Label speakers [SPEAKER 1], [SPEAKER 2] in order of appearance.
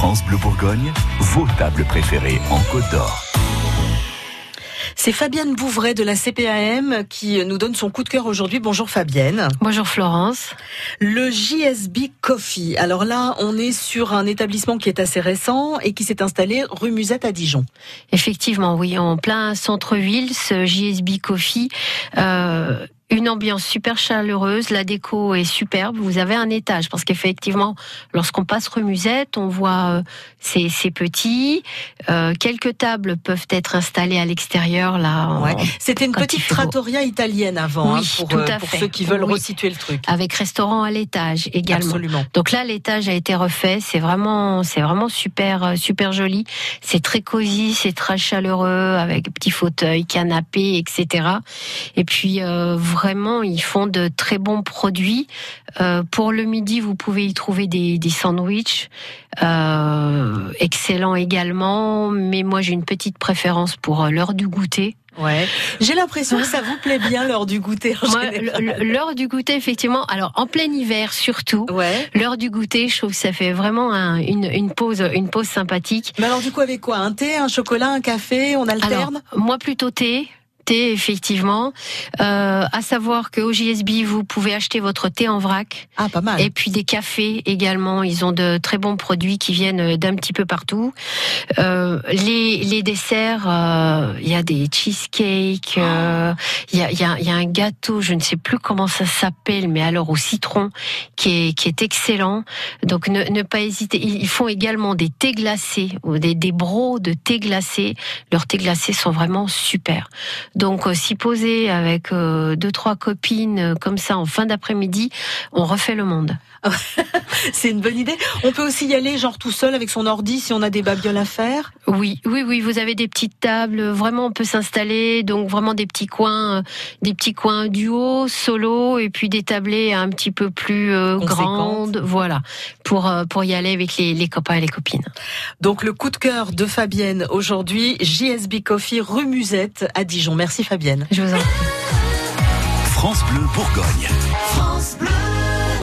[SPEAKER 1] France Bleu Bourgogne, vos tables préférées en Côte d'Or.
[SPEAKER 2] C'est Fabienne Bouvray de la CPAM qui nous donne son coup de cœur aujourd'hui. Bonjour Fabienne.
[SPEAKER 3] Bonjour Florence.
[SPEAKER 2] Le JSB Coffee. Alors là, on est sur un établissement qui est assez récent et qui s'est installé rue Musette à Dijon.
[SPEAKER 3] Effectivement, oui, en plein centre-ville, ce JSB Coffee. Euh, une ambiance super chaleureuse, la déco est superbe. Vous avez un étage parce qu'effectivement, lorsqu'on passe rue Musette, on voit euh, c'est petits. Euh, quelques tables peuvent être installées à l'extérieur là.
[SPEAKER 2] Ouais. C'était une petite trattoria italienne avant,
[SPEAKER 3] hein,
[SPEAKER 2] oui,
[SPEAKER 3] pour, tout euh, à
[SPEAKER 2] pour ceux qui veulent resituer le truc.
[SPEAKER 3] Avec restaurant à l'étage également.
[SPEAKER 2] Absolument.
[SPEAKER 3] Donc là, l'étage a été refait. C'est vraiment, c'est vraiment super, euh, super joli. C'est très cosy, c'est très chaleureux avec petits fauteuils, canapés, etc. Et puis euh, vraiment, ils font de très bons produits. Euh, pour le midi, vous pouvez y trouver des, des sandwichs. Euh, excellents également, mais moi j'ai une petite préférence pour euh, l'heure du goûter.
[SPEAKER 2] Ouais. J'ai l'impression que ça vous plaît bien l'heure du goûter.
[SPEAKER 3] L'heure du goûter, effectivement. Alors en plein hiver surtout.
[SPEAKER 2] Ouais.
[SPEAKER 3] L'heure du goûter, je trouve que ça fait vraiment un, une, une pause, une pause sympathique.
[SPEAKER 2] Mais alors du coup avec quoi? Un thé, un chocolat, un café On alterne?
[SPEAKER 3] Alors, Moi plutôt thé effectivement. Euh, à savoir que au JSB, vous pouvez acheter votre thé en vrac.
[SPEAKER 2] Ah, pas mal.
[SPEAKER 3] Et puis des cafés également. Ils ont de très bons produits qui viennent d'un petit peu partout. Euh, les, les desserts, euh, il y a des cheesecakes, euh, il y, a, y, a, y, a, un gâteau, je ne sais plus comment ça s'appelle, mais alors au citron, qui est, qui est excellent. Donc ne, ne pas hésiter. Ils font également des thés glacés, ou des, des bros de thé glacés. Leurs thés glacés sont vraiment super. Donc euh, s'y poser avec euh, deux trois copines euh, comme ça en fin d'après-midi, on refait le monde.
[SPEAKER 2] c'est une bonne idée. On peut aussi y aller genre tout seul avec son ordi si on a des babioles à faire.
[SPEAKER 3] Oui, oui, oui. Vous avez des petites tables. Vraiment, on peut s'installer. Donc vraiment des petits coins, des petits coins duo, solo, et puis des tablés un petit peu plus grandes. Voilà, pour pour y aller avec les, les copains et les copines.
[SPEAKER 2] Donc le coup de cœur de Fabienne aujourd'hui, JSB Coffee rue Musette à Dijon. Merci Merci Fabienne.
[SPEAKER 3] Je vous en prie.
[SPEAKER 1] France Bleu Bourgogne. France Bleu.